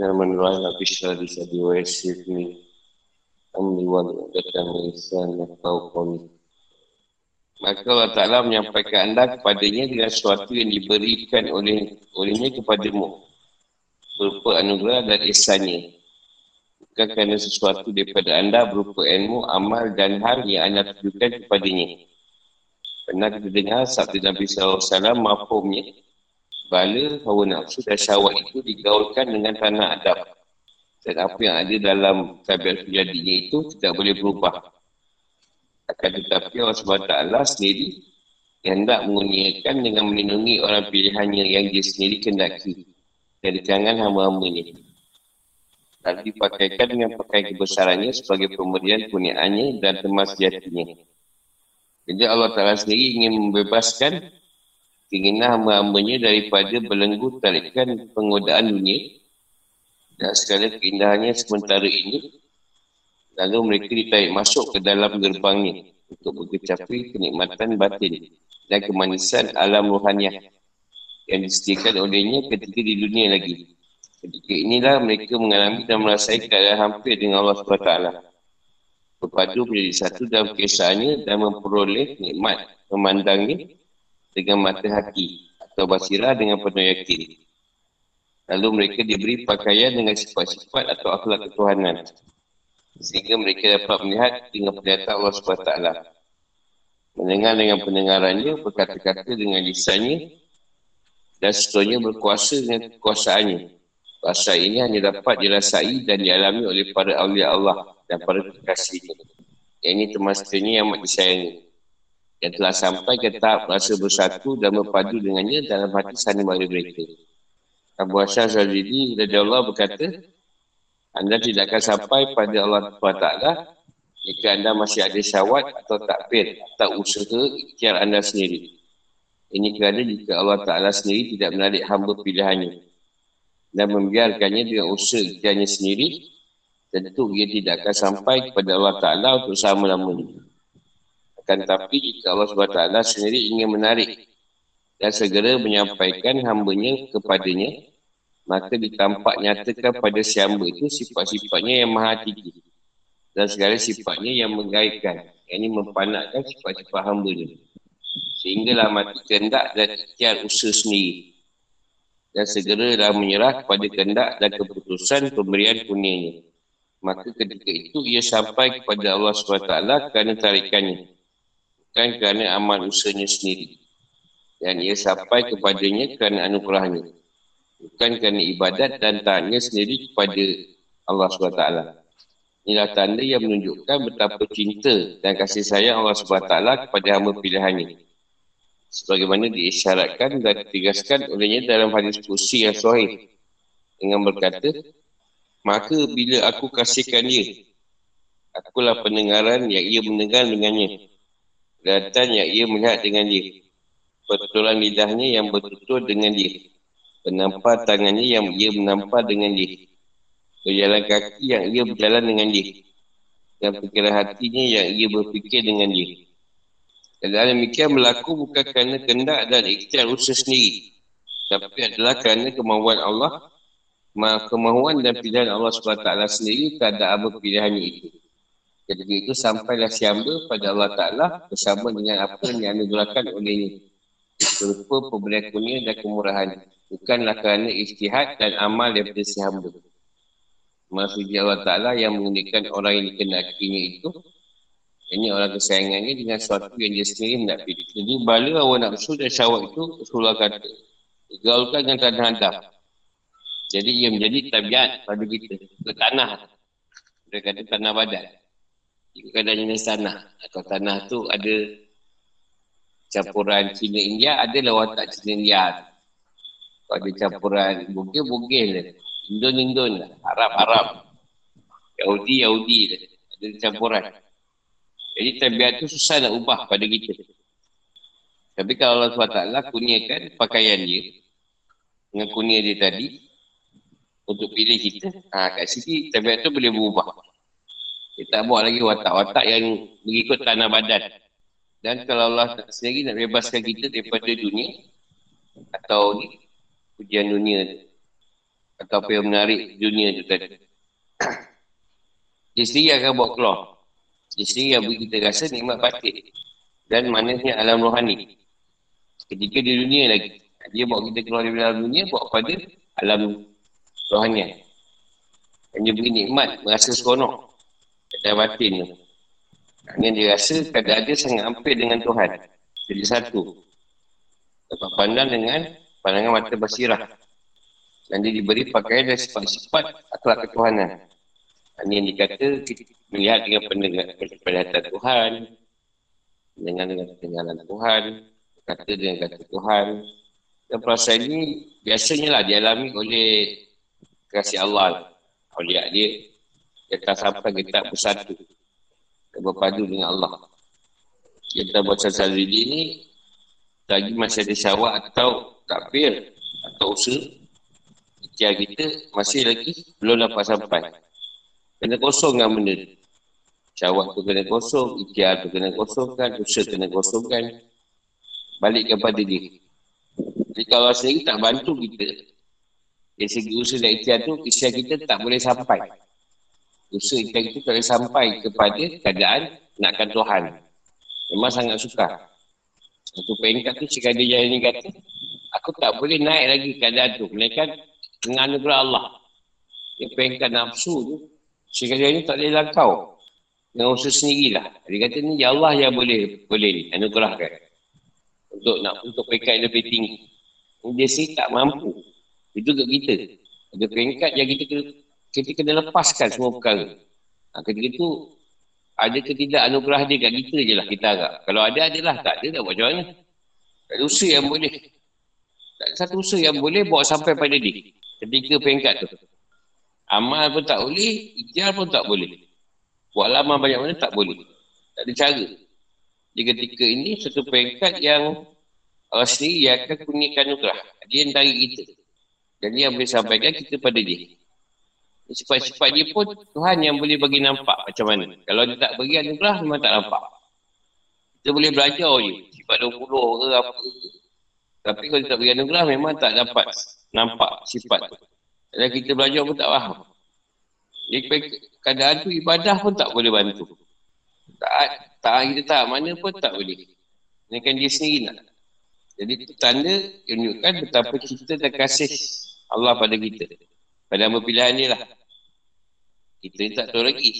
من رأى بشرى لسدي ويسر لي أمري والعقدة من لسان يفقهوا قولي Maka Allah Ta'ala menyampaikan anda kepadanya dengan sesuatu yang diberikan oleh olehnya kepadamu. Berupa anugerah dan ihsannya. Bukan kerana sesuatu daripada anda berupa ilmu, amal dan hal yang anda tunjukkan kepadanya. Pernah kita dengar sabda Nabi SAW mafumnya. Bala, hawa nafsu dan syawat itu digaulkan dengan tanah adab. Dan apa yang ada dalam tabiat kejadiannya itu tidak boleh berubah. Akan tetapi Allah SWT sendiri yang hendak menguniakan dengan melindungi orang pilihannya yang dia sendiri kendaki dari tangan hamba-hambanya. Lalu dipakaikan dengan pakai kebesarannya sebagai pemberian kurniaannya dan temas jatinya. Jadi Allah Ta'ala sendiri ingin membebaskan keinginan hamba-hambanya daripada belenggu tarikan penggodaan dunia dan segala keindahannya sementara ini Lalu mereka ditarik masuk ke dalam gerbangnya untuk berkecapi kenikmatan batin dan kemanisan alam rohaniah yang disediakan olehnya ketika di dunia lagi. Ketika inilah mereka mengalami dan merasai keadaan hampir dengan Allah SWT. Berpadu menjadi satu dalam kisahnya dan memperoleh nikmat memandangnya dengan mata hati atau basirah dengan penuh yakin. Lalu mereka diberi pakaian dengan sifat-sifat atau akhlak ketuhanan sehingga mereka dapat melihat dengan penyataan Allah SWT. Mendengar dengan pendengarannya, berkata-kata dengan lisannya, dan seterusnya berkuasa dengan kekuasaannya. Kuasa ini hanya dapat dirasai dan dialami oleh para awliya Allah dan para kekasihnya. Yang ini termasuknya yang amat disayangi. Yang telah sampai ke tahap rasa bersatu dan berpadu dengannya dalam hati sana bagi mereka. Abu Asyar Zalidi, Allah berkata, anda tidak akan sampai pada Allah SWT jika anda masih ada syawat atau takbir atau usaha ikhtiar anda sendiri. Ini kerana jika Allah Ta'ala sendiri tidak menarik hamba pilihannya dan membiarkannya dengan usaha ikhtiarnya sendiri, tentu ia tidak akan sampai kepada Allah Ta'ala untuk selama-lamanya. Akan tetapi jika Allah SWT sendiri ingin menarik dan segera menyampaikan hambanya kepadanya, maka ditampak nyatakan pada si hamba itu sifat-sifatnya yang maha tinggi dan segala sifatnya yang menggairkan yang ini mempanakkan sifat-sifat hamba ini sehinggalah mati kendak dan ikhtiar usaha sendiri dan segeralah menyerah kepada kendak dan keputusan pemberian kunianya maka ketika itu ia sampai kepada Allah SWT kerana tarikannya bukan kerana amal usahanya sendiri dan ia sampai kepadanya kerana anugerahnya bukan kerana ibadat dan taatnya sendiri kepada Allah SWT. Inilah tanda yang menunjukkan betapa cinta dan kasih sayang Allah SWT kepada hamba pilihannya. Sebagaimana diisyaratkan dan ditegaskan olehnya dalam hadis kursi yang sahih dengan berkata, Maka bila aku kasihkan dia, akulah pendengaran yang ia mendengar dengannya. Dan yang ia melihat dengan dia. Pertuturan lidahnya yang bertutur dengan dia Penampar tangannya yang ia menampar dengan dia. Berjalan kaki yang ia berjalan dengan dia. Dan pikiran hatinya yang ia berfikir dengan dia. Dalam demikian berlaku bukan kerana kendak dan ikhtiar usaha sendiri. Tapi adalah kerana kemauan Allah. Kemauan dan pilihan Allah SWT sendiri terhadap apa pilihannya itu. Jadi itu sampailah siamba pada Allah Ta'ala bersama dengan apa yang anugerahkan olehnya. Berupa pemberian kunia dan kemurahan bukanlah kerana istihad dan amal daripada si hamba. Maksudnya Allah Ta'ala yang menggunakan orang yang dikenakinya itu ini orang kesayangannya dengan sesuatu yang dia sendiri nak pilih. Jadi bala awak nafsu dan syawak itu Rasulullah kata digaulkan dengan tanah hadap. Jadi ia menjadi tabiat pada kita ke tanah. Dia kata tanah badan. Jika kadang jenis tanah. Atau tanah tu ada campuran Cina India, ada watak Cina India. Kalau ada campuran bugil, bugil lah. Indon, Indon lah. Arab, Arab. Yahudi, Yahudi lah. Ada campuran. Jadi tabiat tu susah nak ubah pada kita. Tapi kalau Allah SWT kurniakan pakaian dia dengan kurnia dia tadi untuk pilih kita, ha, kat sini tabiat tu boleh berubah. Kita tak buat lagi watak-watak yang mengikut tanah badan. Dan kalau Allah sendiri nak bebaskan kita daripada dunia atau ni ujian dunia. Atau apa yang menarik dunia tu tadi. Dia sendiri akan bawa keluar. Dia sendiri yang beri kita rasa nikmat batin. Dan maknanya alam rohani. Ketika di dunia lagi. Dia bawa kita keluar dari alam dunia, bawa pada alam rohani. Dan dia beri nikmat, merasa seronok. Kata batin. Yang dia rasa keadaan dia sangat hampir dengan Tuhan. Jadi satu. Dapat pandang dengan pandangan mata basirah. Dan dia diberi pakaian dan sifat-sifat akhlak ketuhanan. Ini yang dikata melihat dengan pendengar kepada Tuhan. Dengan dengan ketinggalan Tuhan. Kata dengan kata Tuhan. Dan perasaan ini biasanya lah dialami oleh kasih Allah. Oleh dia. Dia tak sampai kita bersatu. Berpadu dengan Allah. Kita buat sasal ini lagi masih ada syawak atau takbir atau usaha ikhtiar kita masih lagi belum dapat sampai. Kena kosong kan benda syawak tu kena kosong ikhtiar tu kena kosongkan usaha kena kosongkan. Balik kepada dia. Jadi kalau sendiri tak bantu kita dari segi usaha dan ikhtiar tu ikhtiar kita tak boleh sampai usaha kita tak boleh sampai kepada keadaan nakkan Tuhan memang sangat suka satu peringkat tu sekali dia ini kata, aku tak boleh naik lagi keadaan tu. Mereka dengan anugerah Allah. Dia peringkat nafsu tu, sekali ini tak boleh langkau. Dengan usaha sendirilah. Dia kata ni, ya Allah yang boleh, boleh ni, anugerahkan. Untuk nak untuk peringkat lebih tinggi. Dia sendiri tak mampu. Itu ke kita. Ada peringkat yang kita kita kena lepaskan semua perkara. Ha, ketika itu ada ke tidak anugerah dia kat kita je lah kita harap. Kalau ada, adalah. Tak ada, tak buat macam mana. Tak ada usaha yang boleh. Tak ada satu usaha yang boleh bawa sampai pada dia. Ketika peringkat tu. Amal pun tak boleh, ikhtiar pun tak boleh. Buat lama banyak mana tak boleh. Tak ada cara. Di ketika ini, satu peringkat yang Allah sendiri yang akan kurniakan anugerah. Dia yang tarik kita. Dan dia yang boleh sampaikan kita pada dia. Sifat-sifat dia pun Tuhan yang boleh bagi nampak macam mana. Kalau dia tak bagi anugerah memang tak nampak. Kita boleh belajar je. Sifat 20 ke apa ke. Tapi kalau dia tak bagi anugerah memang tak dapat nampak sifat tu. Kalau kita belajar pun tak faham. Jadi keadaan tu ibadah pun tak boleh bantu. Tak, tak kita tak mana pun tak boleh. Ini kan dia sendiri nak. Jadi itu tanda yang menunjukkan betapa kita terkasih Allah pada kita. Pada apa pilihan lah. Kita ni tak tahu lagi.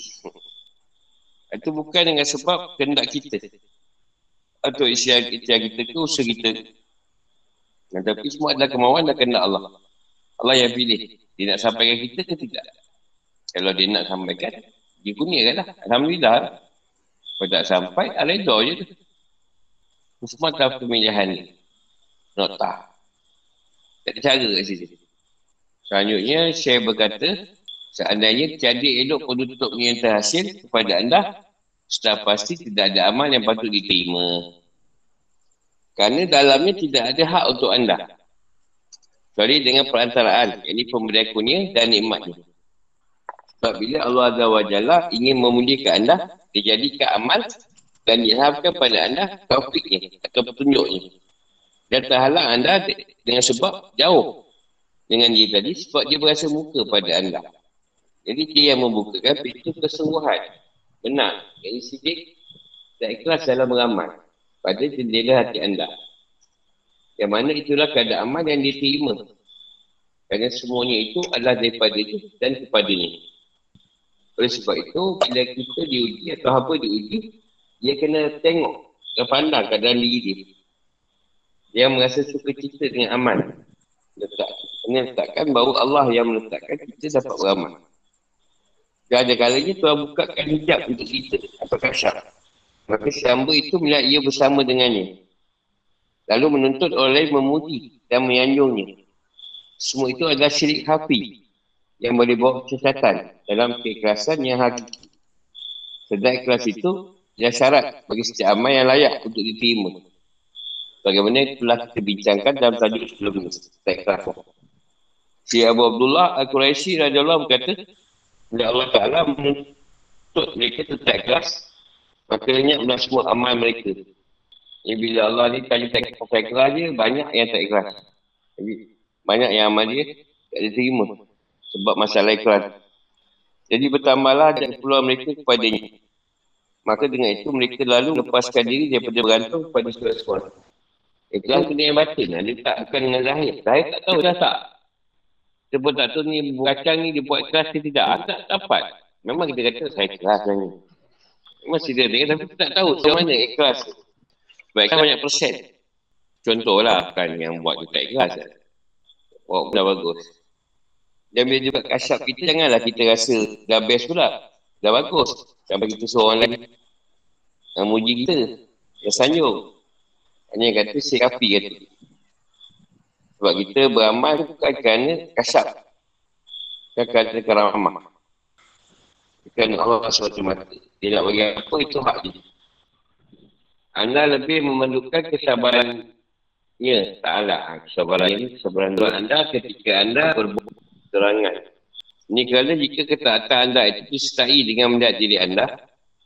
Itu bukan dengan sebab kendak kita. Atau isi kita, kita tu usaha kita. Dan tapi semua adalah kemauan dan kendak Allah. Allah yang pilih. Dia nak sampaikan kita ke tidak? Kalau dia nak sampaikan, dia kurniakan lah. Alhamdulillah. Kalau tak sampai, aledor je tu. Semua tahu pemilihan ni. Nota. Tak ada cara kat situ. Selanjutnya, saya berkata, seandainya tiada elok penutup yang terhasil kepada anda, sudah pasti tidak ada amal yang patut diterima. Kerana dalamnya tidak ada hak untuk anda. Kecuali dengan perantaraan, ini pemberian kurnia dan nikmatnya. Sebab bila Allah Azza wa Jalla ingin memuliakan anda, dia jadikan amal dan diharapkan pada anda taufiknya atau petunjuknya. Dan terhalang anda dengan sebab jauh dengan dia tadi sebab dia berasa muka pada anda. Jadi dia yang membukakan pintu kesungguhan. Benar. Jadi sidik tak ikhlas dalam beramal pada jendela hati anda. Yang mana itulah keadaan amal yang diterima. Kerana semuanya itu adalah daripada itu dan kepadanya. Oleh sebab itu, bila kita diuji atau apa diuji, dia kena tengok dan pandang keadaan diri dia. Dia merasa suka cita dengan amal. Letak menyatakan bahawa Allah yang meletakkan kita dapat beramal. Dan ada kalanya Tuhan bukakan hijab untuk kita atau kasyaf. Maka si hamba itu melihat ia bersama dengannya. Lalu menuntut oleh memuji dan menyanjungnya. Semua itu adalah syirik hafi yang boleh bawa kesesatan dalam keikhlasan yang hakiki. Sedang ikhlas itu adalah syarat bagi setiap amal yang layak untuk diterima. Bagaimana telah kita bincangkan dalam tajuk sebelum ini. Tak ikhlas. Si Abu Abdullah Al-Quraisy radhiyallahu berkata, bila Allah Taala menuntut mereka tetap keras, maka banyak semua amal mereka. Jadi bila Allah ni tanya tak ikhlas dia, banyak yang tak ikhlas. Jadi banyak yang amal dia tak diterima. Sebab masalah ikhlas. Jadi bertambahlah dan peluang mereka kepadanya. Maka dengan itu mereka lalu lepaskan diri daripada bergantung kepada suara-suara. Ikhlas kena yang batin. Dia tak bukan dengan zahir. Zahir tak tahu dah tak. Kita pun tak tahu ni kacang ni dia buat ikhlas ke tidak. Ah, tak dapat. Memang kita kata saya ikhlas kan ni. Masih dia dengar tapi kita tak tahu macam mana ikhlas. Sebab kan banyak persen. Contohlah kan yang buat kita ikhlas. Buat dah bagus. Dan bila juga kasyap kita janganlah kita rasa dah best pula. Dah bagus. Sampai kita seorang lagi. Yang muji kita. Yang sanjung. Hanya kata si kapi kata. Sebab kita beramal bukan kerana kasap. Bukan kerana keramah. Bukan Allah mata. Dia nak bagi apa itu hak dia. Anda lebih memerlukan kesabaran Ya. Kesabaran ini, kesabaran Tuhan anda ketika anda berbuat terangan. Ini kerana jika ketaatan anda itu disertai dengan melihat diri anda,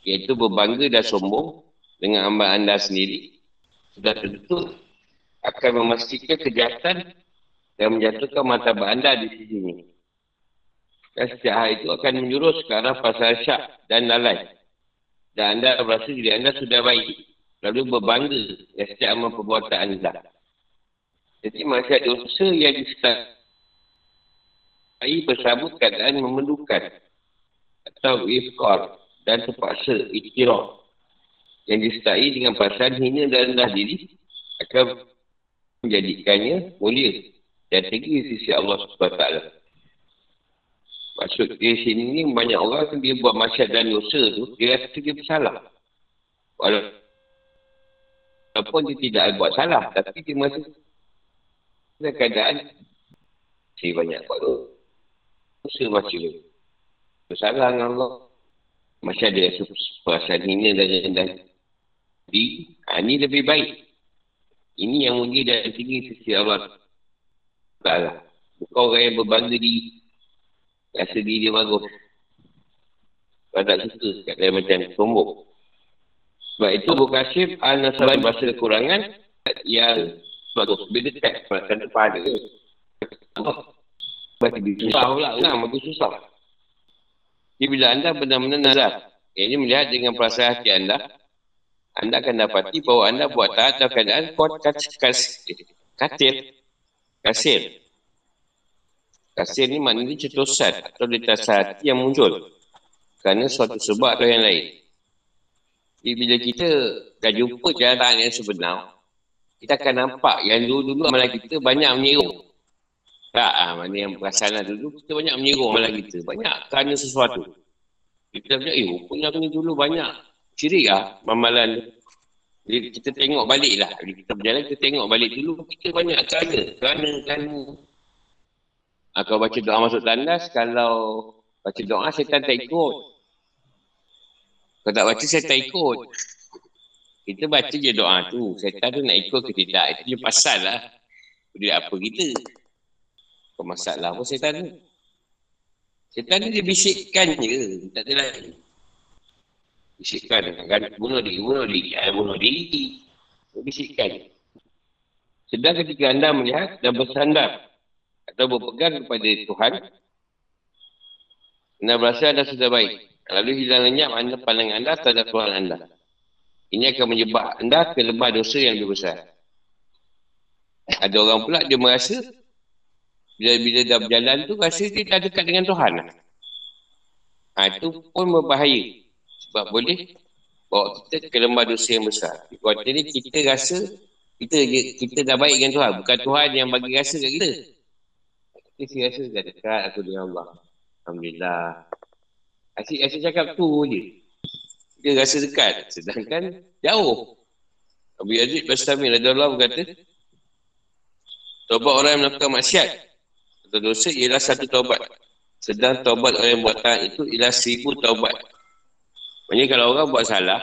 iaitu berbangga dan sombong dengan amal anda sendiri, sudah tentu akan memastikan kejahatan dan menjatuhkan mata anda di sini. Dan setiap hal itu akan menjurus ke arah pasal syak dan lalai. Dan anda berasa diri anda sudah baik. Lalu berbangga dengan setiap amal perbuatan anda. Jadi masih ada usaha yang disertai bersama keadaan memerlukan atau ifkar dan terpaksa iktiraf yang disertai dengan perasaan hina dan rendah diri akan menjadikannya mulia dan tinggi di sisi Allah SWT. Maksud di sini ni banyak orang dia buat masyarakat dan dosa tu, dia rasa dia bersalah. Walaupun dia tidak buat salah, tapi dia masih dalam keadaan si banyak buat dosa masih bersalah dengan Allah. Masih ada perasaan hina dan rendah di, ha, ini lebih baik. Ini yang mulia dan tinggi sisi Allah. Taklah. Bukan orang yang berbangga di rasa diri dia bagus. Kalau tak suka kat dia macam sombong. Sebab itu bukan syif al-nasabah bahasa kekurangan yang bagus. Bila dekat perasaan depan dia. Dia susah pula. Nah, bagus susah. Jadi bila anda benar-benar nazar. Ini melihat dengan perasaan hati anda. Anda akan dapati bahawa anda buat taat dalam keadaan kuat kasir. Kasir. Kasir ni maknanya cetusan atau lintas hati yang muncul. Kerana suatu sebab atau yang lain. Jadi bila kita dah jumpa jalan yang sebenar, kita akan nampak yang dulu-dulu amalan kita banyak menyerung. Tak, ah, mana yang perasaan dulu, kita banyak menyerung amalan kita. Banyak kerana sesuatu. Kita dah eh, rupanya aku ni dulu banyak syirik lah amalan Jadi kita tengok balik lah. Bila kita berjalan, kita tengok balik dulu. Kita banyak kerana. Kerana, kerana. Ha, kalau baca doa masuk tandas, kalau baca doa, syaitan tak ikut. Kalau tak baca, tak ikut. Kita baca je doa tu. Syaitan tu nak ikut ke tidak. Itu je pasal lah. Dia apa kita. Kau masalah apa syaitan tu. Syaitan ni dia bisikkan je. Tak ada lain. Bisikkan kan bunuh diri, bunuh diri, ada bunuh diri. Bisikkan. Sedang ketika anda melihat dan bersandar atau berpegang kepada Tuhan, anda berasa anda sudah baik. Lalu hilang lenyap anda pandangan anda terhadap Tuhan anda. Ini akan menyebab anda ke lembah dosa yang lebih besar. Ada orang pula dia merasa bila bila dah berjalan tu rasa dia dah dekat dengan Tuhan. Ha, itu pun berbahaya. Sebab boleh bawa kita ke lembah dosa yang besar. Kuat ni kita rasa kita kita dah baik dengan Tuhan. Bukan Tuhan yang bagi rasa kat kita. Kita rasa dah dekat aku dengan Allah. Alhamdulillah. Asyik, asyik cakap tu je. Dia rasa dekat. Sedangkan jauh. Abu Yazid Bastami Radha Allah berkata, Taubat orang yang melakukan maksiat atau dosa ialah satu taubat. Sedang taubat orang yang buat itu ialah seribu taubat. Maksudnya kalau orang buat salah,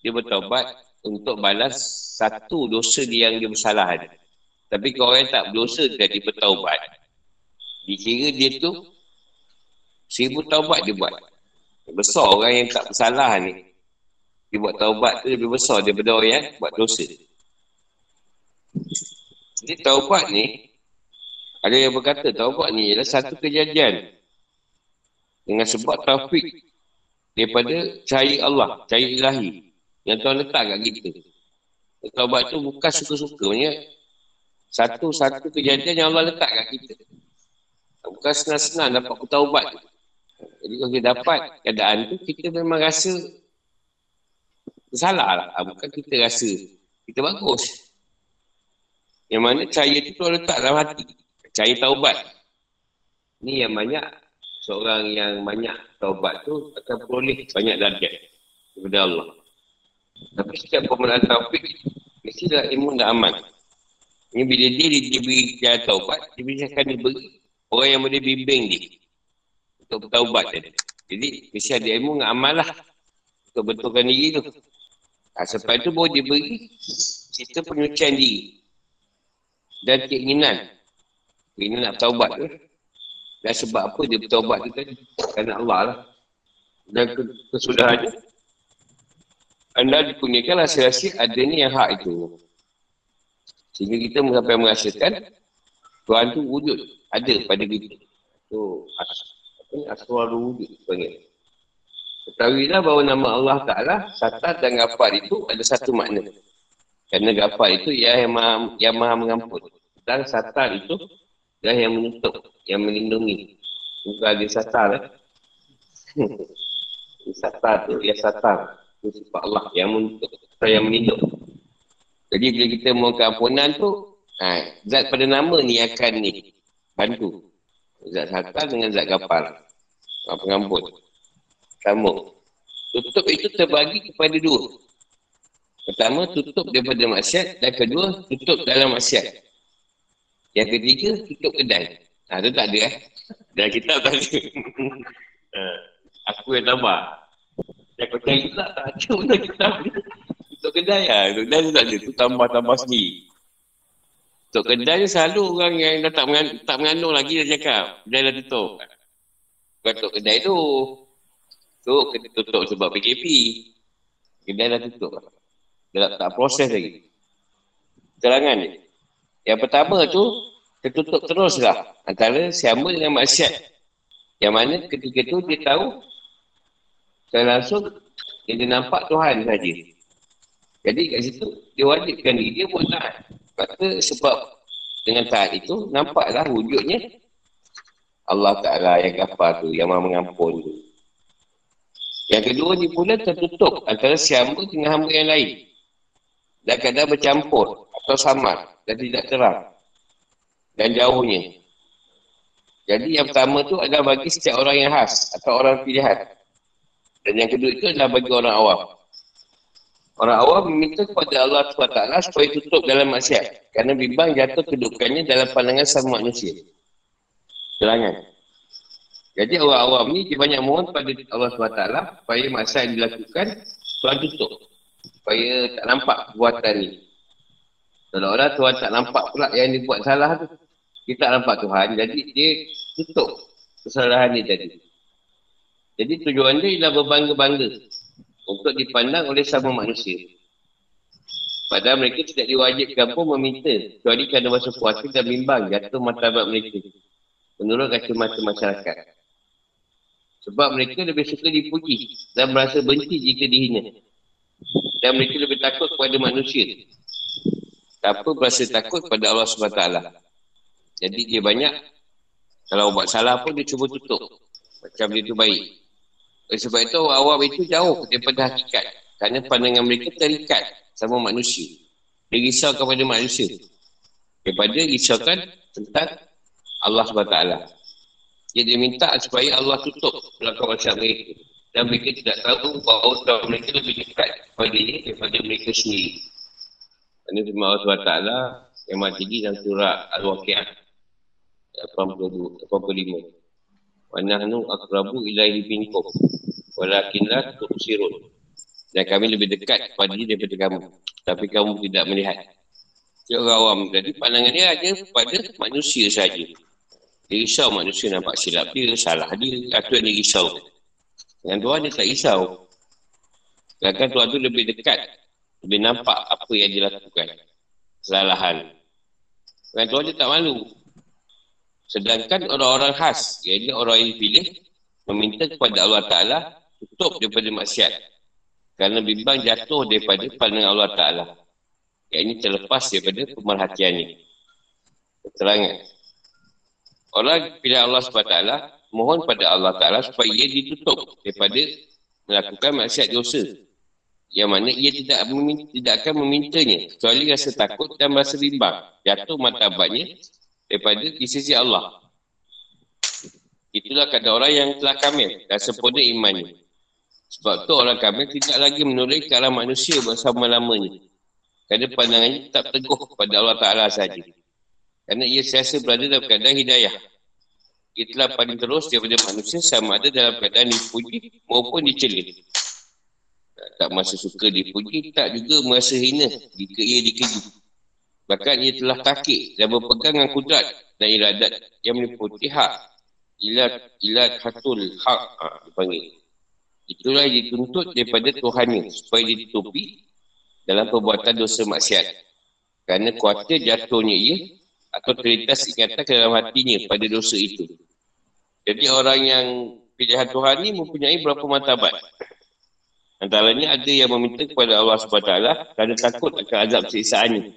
dia bertobat untuk balas satu dosa dia yang dia bersalah ada. Tapi kalau orang yang tak berdosa dia, dia bertaubat, dikira dia tu seribu taubat dia buat. Besar orang yang tak bersalah ni. Dia buat taubat tu lebih besar daripada orang yang buat dosa. Jadi taubat ni Ada yang berkata taubat ni adalah satu kejadian. Dengan sebab taufik daripada cahaya Allah, cahaya ilahi. Yang Tuhan letak kat kita. Taubat tu bukan suka-suka. Maksudnya, satu-satu kejadian yang Allah letak kat kita. Bukan senang-senang dapat bertaubat. Jadi kalau kita dapat keadaan tu, kita memang rasa salah lah. Bukan kita rasa kita bagus. Yang mana cahaya tu Tuhan letak dalam hati. Cahaya taubat. Ni yang banyak, seorang yang banyak taubat tu akan boleh banyak darjat kepada Allah. Tapi setiap pemenang taufik, mestilah ilmu dah aman. Ini bila dia diberi jalan taubat, dia bisa akan diberi orang yang boleh bimbing dia untuk bertaubat dia. Jadi, mesti ada ilmu dengan amal lah untuk betulkan diri tu. Ha, sebab itu boleh diberi cerita penyucian diri dan keinginan. Keinginan nak bertaubat tu. Dan sebab apa dia bertaubat tu tadi? Kerana Allah lah. Dan kesudahannya, anda dikurniakan rahsia-rahsia adanya yang hak itu. Sehingga kita sampai merasakan Tuhan tu wujud ada pada kita. Tu as, aswar wujud sebenarnya. Ketahuilah bahawa nama Allah Ta'ala, satar dan gafar itu ada satu makna. Kerana gafar itu ia yang maha, yang maha mengampun. Dan satar itu ia yang menutup, yang melindungi. Bukan ada satar. Eh? satar tu, ia satar. Itu sifat Allah yang menutup, yang melindungi. Jadi bila kita mohon keampunan tu, ha, zat pada nama ni akan ni bantu. Zat satar dengan zat gafar. Ha, pengampun. Sama. Tutup itu terbagi kepada dua. Pertama, tutup daripada maksiat. Dan kedua, tutup dalam maksiat. Yang ketiga, tutup kedai. Ha, tu tak ada eh. Dan kita tak ada. Aku yang tambah. Yang kau cari pula tak ada pun kita Tutup kedai lah. Tutup kedai tu tak ada. Tu tambah-tambah sendiri. Tutup kedai ni selalu orang yang dah tak, mengan- tak mengandung lagi dah cakap. Kedai dah tutup. Bukan tutup kedai tu. Tu kena tutup sebab PKP. Kedai dah tutup. Dia tak, proses lagi. Terangan dia. Yang pertama tu, tertutup teruslah. Antara siapa dengan maksiat. Yang mana ketika tu dia tahu secara langsung dia, dia nampak Tuhan saja. Jadi kat situ dia wajibkan diri dia buat taat. Kata sebab dengan taat itu nampaklah wujudnya Allah Ta'ala yang gafar tu, yang maha mengampun tu. Yang kedua ni pula tertutup antara siapa dengan hamba yang lain. Dan kadang bercampur atau samar dan tidak terang. Dan jauhnya. Jadi yang pertama tu adalah bagi setiap orang yang khas atau orang pilihan. Dan yang kedua itu adalah bagi orang awam. Orang awam meminta kepada Allah SWT supaya tutup dalam maksiat. Kerana bimbang jatuh kedudukannya dalam pandangan sama manusia. Terangan. Jadi orang awam ni dia banyak mohon pada Allah SWT supaya masa yang dilakukan Tuhan tutup. Supaya tak nampak perbuatan ni. Orang Tuhan tak nampak pula yang dia buat salah tu. Kita tak nampak Tuhan. Jadi dia tutup kesalahan ni tadi. Jadi tujuan dia ialah berbangga-bangga untuk dipandang oleh sama manusia. Padahal mereka tidak diwajibkan pun meminta. Kecuali kerana masa puasa dan bimbang jatuh martabat mereka. Menurut kacamata masyarakat. Sebab mereka lebih suka dipuji dan merasa benci jika dihina. Dan mereka lebih takut kepada manusia. Tanpa berasa takut kepada Allah SWT. Jadi dia banyak, kalau buat salah pun dia cuba tutup. Macam dia tu baik. Sebab itu awam itu jauh daripada hakikat. Kerana pandangan mereka terikat sama manusia. Dia risau kepada manusia. Daripada risaukan tentang Allah SWT. Dia minta supaya Allah tutup belakang masyarakat mereka. Dan mereka tidak tahu bahawa mereka lebih dekat kepada dia daripada mereka sendiri. Ini firman Allah SWT yang mati tinggi dalam surah Al-Waqi'ah 85. Wa nahnu akrabu ilaihi minkum walakinlah tubsirun. Dan kami lebih dekat kepada dia daripada kamu. Tapi kamu tidak melihat. Dia orang awam. Jadi pandangan dia hanya pada manusia saja. Dia risau manusia nampak silap dia, salah dia, atau dia risau. Yang Tuhan dia tak risau. Kadang Tuhan tu lebih dekat, lebih nampak apa yang dia lakukan. Kesalahan. Dengan Tuhan dia tak malu. Sedangkan orang-orang khas, iaitu orang yang pilih, meminta kepada Allah Ta'ala tutup daripada maksiat. Kerana bimbang jatuh daripada pandangan Allah Ta'ala. Yang ini terlepas daripada pemerhatiannya. Keterangan. Orang pilih Allah SWT, mohon pada Allah Ta'ala supaya ia ditutup daripada melakukan maksiat dosa. Yang mana ia tidak meminta, tidak akan memintanya. Kecuali rasa takut dan rasa bimbang. Jatuh matabatnya daripada di sisi Allah. Itulah kata orang yang telah kamil dan sempurna imannya. Sebab tu orang kamil tidak lagi menoleh ke arah manusia bersama-lamanya. Kerana pandangannya tetap teguh kepada Allah Ta'ala saja. Kerana ia sentiasa berada dalam keadaan hidayah. Ia telah paling terus daripada manusia sama ada dalam keadaan dipuji maupun dicela. Tak masa suka dipuji, tak juga merasa hina jika ia dikeji. Bahkan ia telah takik dan berpegang dengan kudrat dan iradat yang meliputi hak. Ilat, ilat hatul hak, ha, dipanggil. Itulah dituntut daripada Tuhannya supaya ditutupi dalam perbuatan dosa maksiat. Kerana kuatir jatuhnya ia atau terlintas ingatan ke dalam hatinya pada dosa itu. Jadi orang yang pilihan Tuhan ini mempunyai berapa matabat. Antaranya ada yang meminta kepada Allah SWT kerana takut akan azab siksaannya.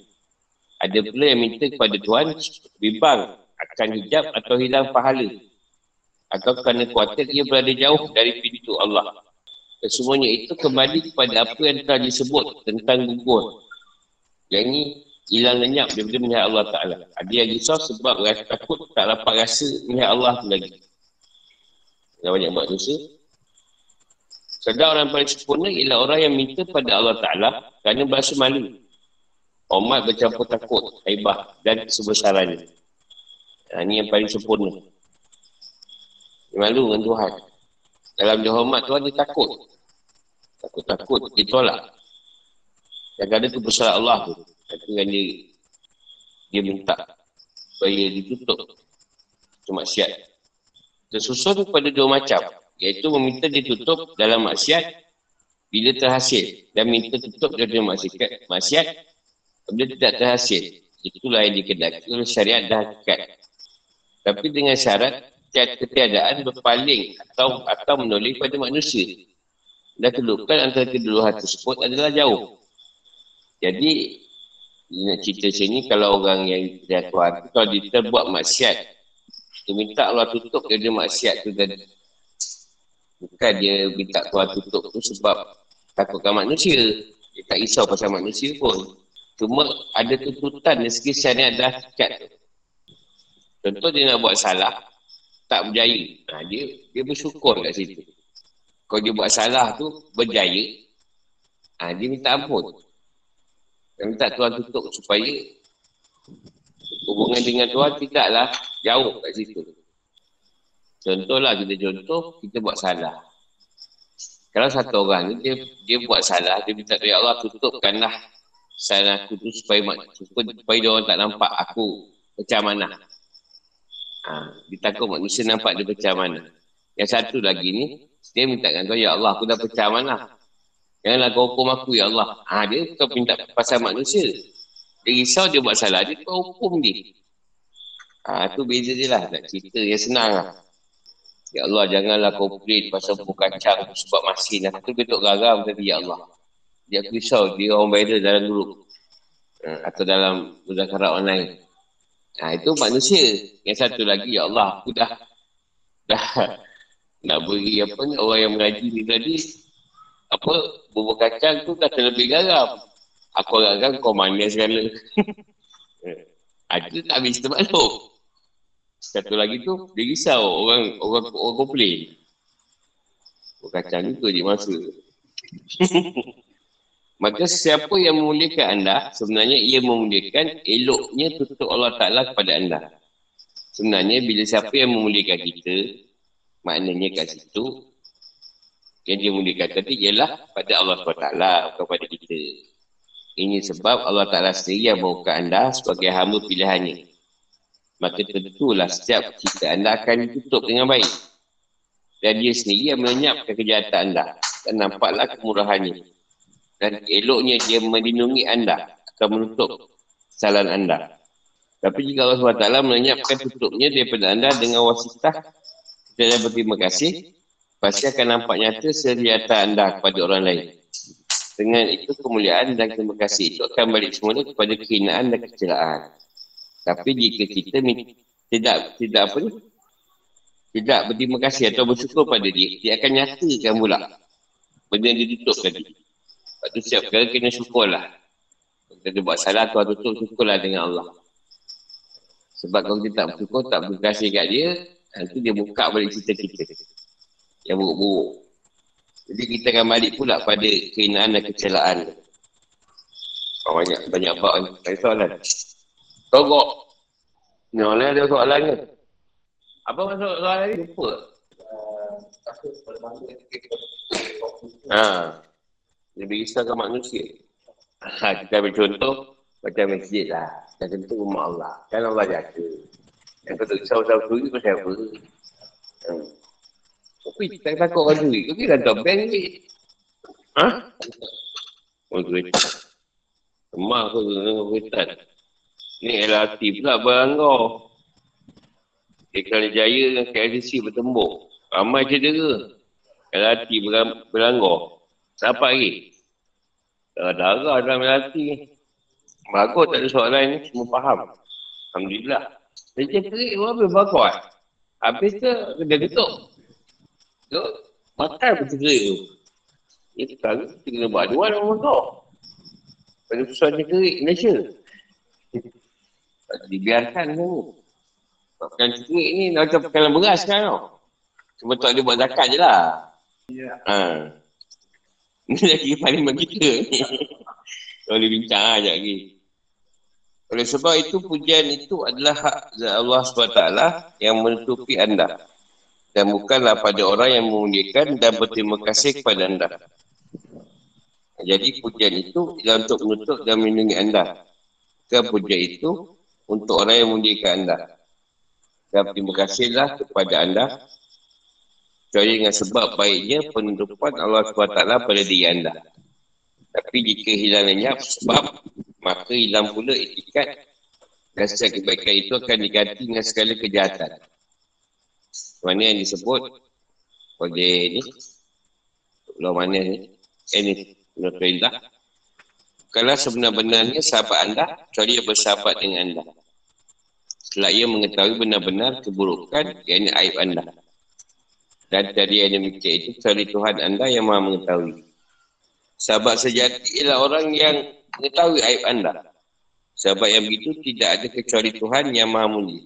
Ada pula yang minta kepada Tuhan bimbang akan hijab atau hilang pahala atau kerana kuatir ia berada jauh dari pintu Allah. Dan semuanya itu kembali kepada apa yang telah disebut tentang gugur. Yang ini hilang lenyap daripada melihat Allah Ta'ala. Ada yang risau sebab takut tak dapat rasa melihat Allah lagi. Yang banyak buat dosa. Sedar orang paling sempurna ialah orang yang minta pada Allah Ta'ala kerana berasa malu. Umat bercampur takut, haibah dan kesebesarannya. Ini yang paling sempurna. Malu dengan Tuhan. Dalam dia hormat Tuhan, dia takut. Takut-takut, dia tolak. Kadang-kadang tu bersalah Allah tu. Kadang dia, dia minta supaya ditutup. Itu maksiat. Tersusun pada dua macam. Iaitu meminta ditutup dalam maksiat bila terhasil. Dan minta tutup dalam maksiat, maksiat bila tidak terhasil. Itulah yang dikedaki oleh syariat dan hakikat. Tapi dengan syarat ketiadaan berpaling atau atau menoleh pada manusia. Dan kedudukan antara kedua hal tersebut adalah jauh. Jadi, nak cerita sini kalau orang yang tidak Tuhan, kalau dia terbuat maksiat, dia minta Allah tutup dia maksiat tu tadi. Bukan dia minta Tuhan tutup tu sebab takutkan manusia. Dia tak risau pasal manusia pun. Cuma ada tuntutan dari segi syariat dah dekat tu. Contoh dia nak buat salah, tak berjaya. Ha, dia dia bersyukur kat situ. Kalau dia buat salah tu berjaya, ha, dia minta ampun. Dia minta Tuhan tutup supaya hubungan dengan Tuhan tidaklah jauh kat situ. Contohlah kita contoh, kita buat salah. Kalau satu orang ni, dia, dia buat salah, dia minta Ya Allah tutupkanlah salah aku tu supaya, supaya dia orang tak nampak aku macam mana. Ha, dia takut manusia nampak dia pecah mana. Yang satu lagi ni, dia minta kan Ya Allah, aku dah pecah mana. Janganlah kau hukum aku, Ya Allah. Ha, dia kau minta pasal manusia. Dia risau dia buat salah, dia kau hukum dia. Ha, tu beza dia lah. Nak cerita yang senang lah. Ya Allah, janganlah kau pelit pasal buku kacang sebab masin. Aku tu betul garam tadi, Ya Allah. Dia aku risau, dia orang viral dalam grup. Ha, atau dalam muzakarat online. Ha, itu manusia. Yang satu lagi, ya Allah, aku dah, dah nak beri apa ni, orang yang mengaji ni tadi, apa, bubur kacang tu dah terlebih garam. Aku agak kau manis segala. Itu tak habis termakluk. Satu lagi tu, dia risau orang orang orang komplain. Bubur kacang tu je masa. Maka siapa yang memuliakan anda, sebenarnya ia memuliakan eloknya tutup Allah Ta'ala kepada anda. Sebenarnya bila siapa yang memuliakan kita, maknanya kat situ, yang dia muliakan tadi ialah pada Allah SWT, kepada kita. Ini sebab Allah Ta'ala sendiri yang membuka anda sebagai hamba pilihannya. Maka tentulah setiap kita anda akan ditutup dengan baik. Dan dia sendiri yang melenyapkan kejahatan anda. Dan nampaklah kemurahannya dan eloknya dia melindungi anda atau menutup kesalahan anda. Tapi jika Allah SWT melenyapkan tutupnya daripada anda dengan wasitah dan berterima kasih, pasti akan nampak nyata seriata anda kepada orang lain. Dengan itu kemuliaan dan terima kasih itu akan balik semula kepada kehinaan dan kecelaan. Tapi jika kita tidak tidak apa ni? Tidak berterima kasih atau bersyukur pada dia, dia akan nyatakan pula benda yang ditutup tadi. Lepas tu siap kali kena syukurlah. Kalau kita buat salah tu tutup syukurlah dengan Allah. Sebab kalau kita tak bersyukur, tak berkasih kat dia, nanti dia buka balik cerita kita. Yang buruk-buruk. Jadi kita akan balik pula pada keinaan dan kecelaan. Oh, banyak, banyak bak ni. Tak soalan. Togok. Ni orang ada soalan ke? Apa maksud soalan ni? Lupa. Ha. Lebih risaukan manusia. Ha, kita ambil contoh macam masjid lah. Dan tentu rumah Allah. Kan Allah jaga. Yang kau tak risau-risau suri kau siapa? Hmm. Tapi tak takut orang duit. Kau kira tak bank duit. Ha? Oh duit. Emak aku dengan kereta. Ni LRT pula barang kau. Ikan Jaya dengan KLCC bertembuk. Ramai cedera. LRT berlanggar. Siapa lagi? Darah dalam LRT ni. Bagus tak ada soalan ni. Semua faham. Alhamdulillah. Dia kerik pun habis bagus. Habis tu, dia tutup. Tu, makan pun kerik tu. Dia sekarang kita kena buat dua orang kau. Pada persoalan dia kerik Malaysia. Tak dibiarkan tu. Makan kerik ni macam pekalan beras kan tau. Cuma tak ada buat zakat je lah. Ya. Ha. Ini lagi paling bagi kita ni. Boleh bincang lah sekejap lagi. Oleh sebab itu, pujian itu adalah hak Allah SWT yang menutupi anda. Dan bukanlah pada orang yang memuliakan dan berterima kasih kepada anda. Jadi pujian itu adalah untuk menutup dan melindungi anda. Dan pujian itu untuk orang yang memuliakan anda. Dan terima kasihlah kepada anda. Kecuali dengan sebab baiknya penutupan Allah SWT pada diri anda. Tapi jika hilang lenyap sebab maka hilang pula etikat dan setiap kebaikan itu akan diganti dengan segala kejahatan. Mana yang disebut oleh ni, Pulau mana ni, eh ni, Pulau Perintah. Kalau sebenar-benarnya sahabat anda, kecuali bersahabat dengan anda. Setelah ia mengetahui benar-benar keburukan, yang aib anda. Dan dari yang demikian itu, kecuali Tuhan anda yang maha mengetahui. Sahabat sejati ialah orang yang mengetahui aib anda. Sebab yang begitu tidak ada kecuali Tuhan yang maha mulia.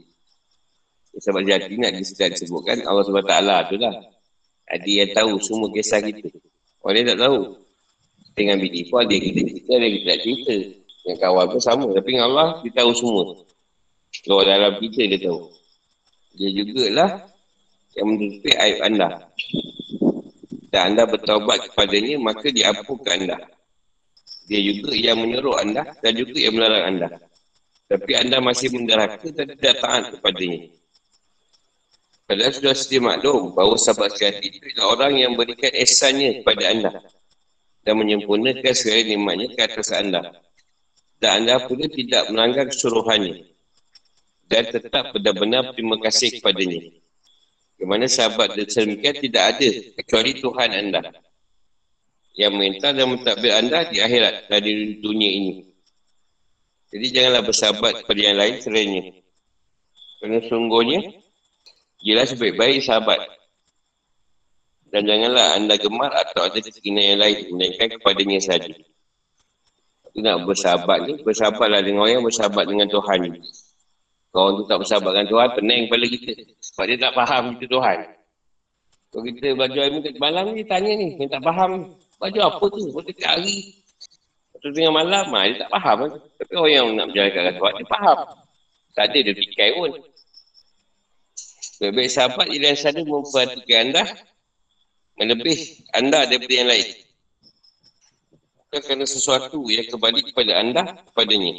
Sebab jadi nak disebutkan Allah SWT tu lah. Ada yang tahu semua kisah kita. Orang tak tahu. Dengan bini pun ada kita cerita, ada kita tak cerita. Yang kawan pun sama. Tapi dengan Allah, dia tahu semua. Kalau dalam kita dia tahu. Dia jugalah yang menutupi aib anda. Dan anda bertaubat kepadanya, maka dia ampunkan anda. Dia juga yang menyuruh anda dan juga yang melarang anda. Tapi anda masih menderhaka dan tidak taat kepadanya. Padahal sudah sedia maklum bahawa sahabat sejati itu adalah orang yang berikan esannya kepada anda dan menyempurnakan segala nikmatnya ke atas anda. Dan anda pun tidak melanggar kesuruhannya dan tetap benar-benar terima kasih kepadanya. Bagaimana sahabat dan sedemikian tidak ada kecuali Tuhan anda yang minta dan mentadbir anda di akhirat dan di dunia ini. Jadi janganlah bersahabat kepada yang lain serainya. Kerana sungguhnya, jelas sebaik-baik sahabat. Dan janganlah anda gemar atau ada keinginan yang lain, melainkan kepadanya saja. Itu nak bersahabat ni, bersahabatlah dengan orang yang bersahabat dengan Tuhan. Orang tu tak bersahabat dengan Tuhan, pening kepala kita. Sebab dia tak faham kita Tuhan. Kalau kita belajar ilmu kat malam ni, tanya ni, yang tak faham Baju apa tu? Baju hari. Waktu tengah malam, ha, dia tak faham. Tapi orang yang nak berjalan kat Rasulullah, dia faham. Tak ada dia fikir pun. Baik-baik sahabat ialah yang sana memperhatikan anda melebih anda daripada yang lain. Bukan kerana sesuatu yang kembali kepada anda, kepadanya.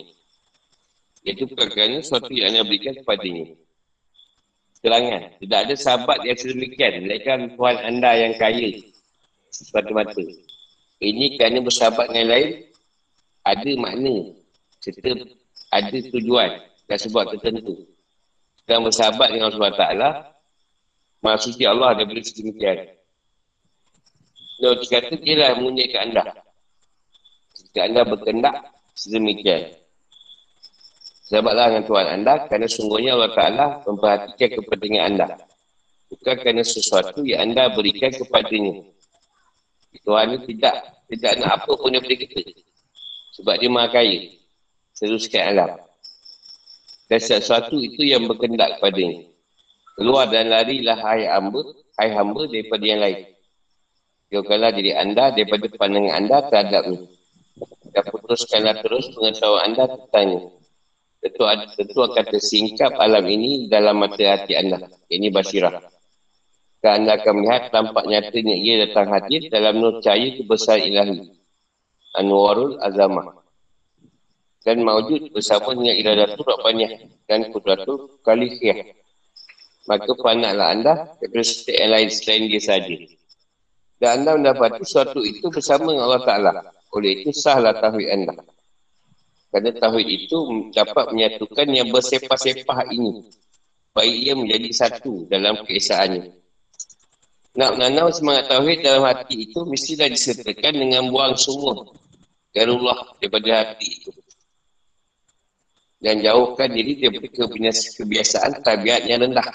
Itu bukan kerana sesuatu yang anda berikan kepadanya. Kelangan. Tidak ada sahabat yang sedemikian. Melainkan Tuhan anda yang kaya. Semata-mata. Ini kerana bersahabat dengan lain ada makna serta ada tujuan dan sebab tertentu. Dan bersahabat dengan Allah Ta'ala, maksudnya Allah ada beri sedemikian. Lalu dia kata, dia lah ke anda. Jika anda berkendak, sedemikian. Sahabatlah dengan Tuhan anda, kerana sungguhnya Allah Ta'ala memperhatikan kepentingan anda. Bukan kerana sesuatu yang anda berikan kepadanya. Tuhan ini tidak tidak nak apa pun daripada kita. Sebab dia maha kaya. Teruskan alam. Dan sesuatu itu yang berkendak kepadanya. Keluar dan larilah hai hamba, hai hamba daripada yang lain. Jauhkanlah diri anda daripada pandangan anda terhadapnya. Dan putuskanlah terus pengetahuan anda tentangnya. Tentu, tentu akan tersingkap alam ini dalam mata hati anda. Ini basirah. Dan anda akan melihat tampak nyatanya ia datang hadir dalam nur cahaya kebesaran ilahi. Anwarul Azamah. Dan mawujud bersama dengan iradatul Rabbaniyah dan kudratul Kalifiyah. Maka panaklah anda daripada setiap yang lain selain dia saja. Dan anda mendapati sesuatu itu bersama dengan Allah Ta'ala. Oleh itu sahlah tauhid anda. Kerana tauhid itu dapat menyatukan yang bersepah-sepah ini. Baik ia menjadi satu dalam keesaannya. Nak menanam semangat tauhid dalam hati itu mestilah disertakan dengan buang semua garullah daripada hati itu. Dan jauhkan diri daripada kebiasaan tabiat yang rendah.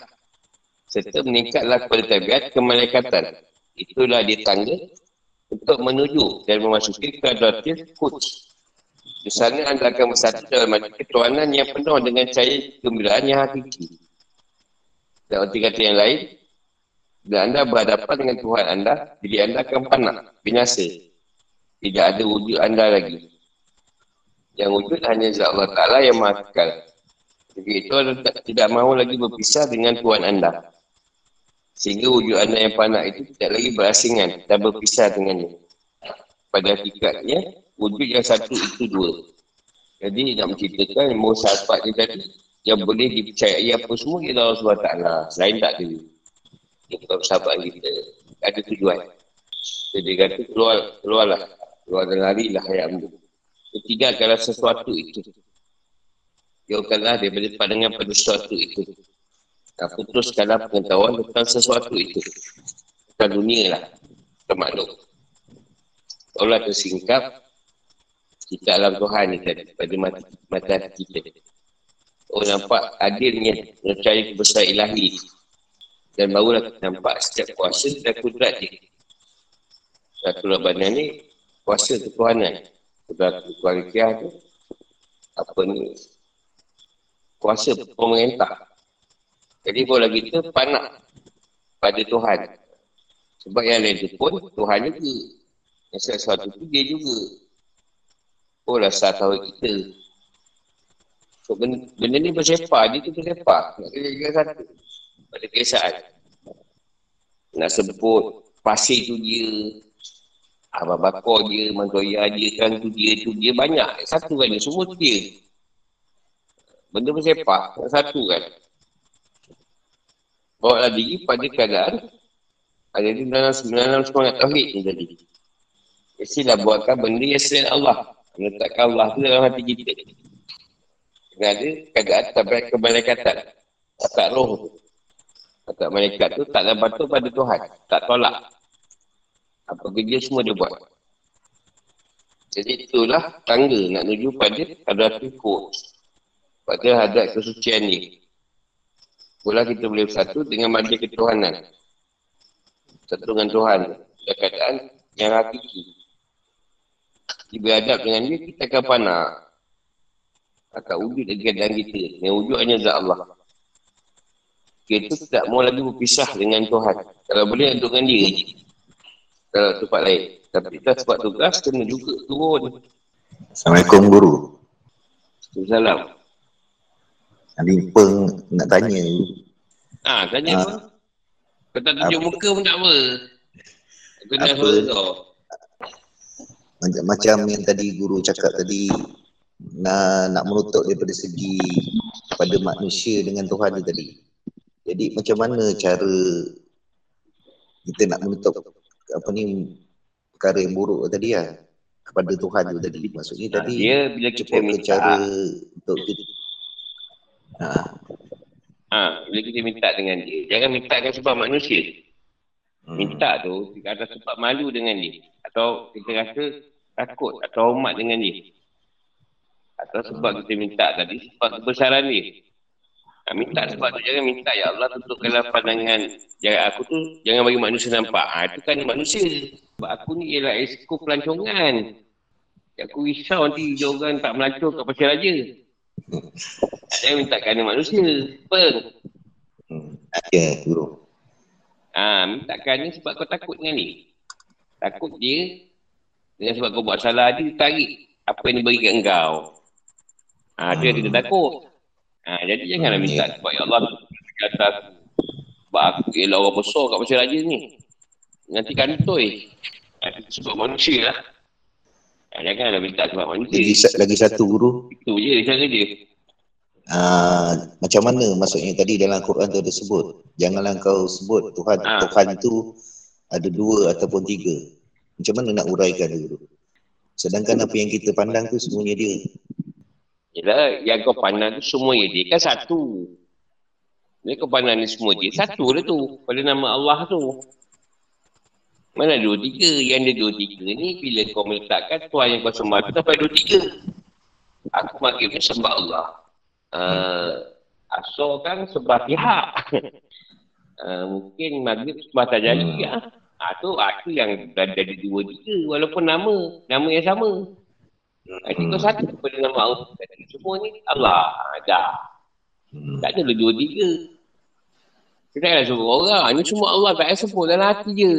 Serta meningkatlah kepada tabiat kemalaikatan. Itulah dia tangga untuk menuju dan memasuki keadatin coach. Di sana anda akan bersatu dalam ketuanan yang penuh dengan cahaya kegembiraan yang hakiki. Dan arti kata yang lain, bila anda berhadapan dengan Tuhan anda, diri anda akan panak, binasa. Tidak ada wujud anda lagi. Yang wujud hanya Zat Allah Ta'ala yang mahakal. Jadi itu anda tidak mahu lagi berpisah dengan Tuhan anda. Sehingga wujud anda yang panak itu tidak lagi berasingan dan berpisah dengannya. Pada hakikatnya, wujud yang satu itu dua. Jadi nak menceritakan ilmu sahabat ni tadi yang boleh dipercayai apa semua ialah Allah SWT. Selain tak ada bukan sahabat kita ada tujuan. Jadi kata keluar keluarlah. Keluar dan larilah hayatmu tinggalkanlah sesuatu itu. Jauhkanlah daripada pandangan pada sesuatu itu. Dan putuskanlah pengetahuan tentang sesuatu itu. Bukan dunia lah. Bukan makhluk Allah tersingkap kita alam Tuhan ni tadi pada mata, mata kita Oh nampak adilnya percaya kebesaran ilahi dan barulah kita nampak setiap kuasa dan kudrat dia. Satu labanan ni, kuasa ketuhanan. Kudrat kualikiah tu, apa ni, kuasa pemerintah. Jadi bola kita panak pada Tuhan. Sebab yang lain tu pun, Tuhan juga. Yang sesuatu tu dia juga. Bola sah tahu kita. So, benda, benda ni bersepah, dia tu bersepah. Nak kira-kira satu pada keesaan. Nak sebut pasir tu dia, Abang Bakor dia, Mantoya dia, kan tu dia, tu dia banyak. Satu kan dia, semua tu dia. Benda bersepak, satu kan. Bawa lah diri pada keadaan ada di dalam dalam semangat tauhid ni tadi. Mestilah buatkan benda yang selain Allah. Meletakkan Allah tu dalam hati kita. Kena ada keadaan tabiat kebalaikatan. Tak roh tu. Kata malaikat tu tak bantu pada Tuhan. Tak tolak. Apa kerja semua dia buat. Jadi itulah tangga nak menuju pada hadrat fikut. Pada hadrat kesucian ni. Pula kita boleh bersatu dengan mandi ketuhanan. Satu dengan Tuhan. Dan keadaan yang hakiki. Kita berhadap dengan dia, kita akan panak. Akan wujud dengan keadaan kita. Yang wujud hanya zat Allah kita tidak mau lagi berpisah dengan Tuhan. Kalau boleh dengan dia je. Kalau tempat lain. Tapi kita sebab tugas, kena juga turun. Assalamualaikum Guru. Assalamualaikum. Nanti peng nak tanya. Ah, ha, tanya ha. apa? Kau tak tunjuk apa? muka pun tak apa. Kena apa? Macam, macam yang tadi guru cakap tadi nak, nak menutup daripada segi pada manusia dengan Tuhan dia tadi. Jadi macam mana cara kita nak menutup apa ni perkara yang buruk tadi lah kepada Tuhan tu tadi maksudnya nah, tadi dia bila kita minta cara untuk kita Ha. Ha, bila kita minta dengan dia. Jangan minta dengan sebab manusia. Hmm. Minta tu atas sebab malu dengan dia. Atau kita rasa takut atau hormat dengan dia. Atau sebab kita minta tadi sebab kebesaran dia. Ha, minta sebab tu jangan minta ya Allah tutupkanlah pandangan jangan aku tu jangan bagi manusia nampak. Ha, itu kan manusia. Sebab aku ni ialah esko pelancongan. Aku risau nanti dia orang tak melancong kat pasir raja. Jangan minta kerana manusia. Apa? Hmm. Ya, guru. Ha, minta kerana sebab kau takut dengan ni. Takut dia dengan sebab kau buat salah dia, dia tarik apa yang dia bagi kat engkau. Ha, tu yang kita takut. Ha, jadi janganlah Hmm, minta ya. sebab ya Allah kata aku. Sebab aku ialah orang besar kat pasir raja ni. Nanti kantoi. Ha, sebab manusia lah. Ha, janganlah minta sebab Lagi, manusia. sa- lagi satu guru. Itu je cara dia. Uh, macam mana maksudnya tadi dalam Quran tu ada sebut. Janganlah kau sebut Tuhan. Ah. Tuhan itu ada dua ataupun tiga. Macam mana nak uraikan guru? Sedangkan apa yang kita pandang tu semuanya dia. Yelah, yang kau pandang tu semua ya dia kan satu. Bila kau pandang ni semua dia, satu lah tu. Pada nama Allah tu. Mana dua tiga? Yang dia dua tiga ni, bila kau meletakkan Tuhan yang kau sembah tu sampai dua tiga. Aku maghribnya sembah Allah. Uh, Asal kan sembah pihak. uh, mungkin maghrib sembah tajali Hmm. hmm. Ah tu aku yang dah jadi dua tiga walaupun nama nama yang sama. Jadi kau satu pada nama Allah. Jadi semua ni Allah. Ha, dah. Hmm. Tak ada dua tiga. Kita takkanlah sebut orang. Ni semua Allah tak payah sebut dalam hati je.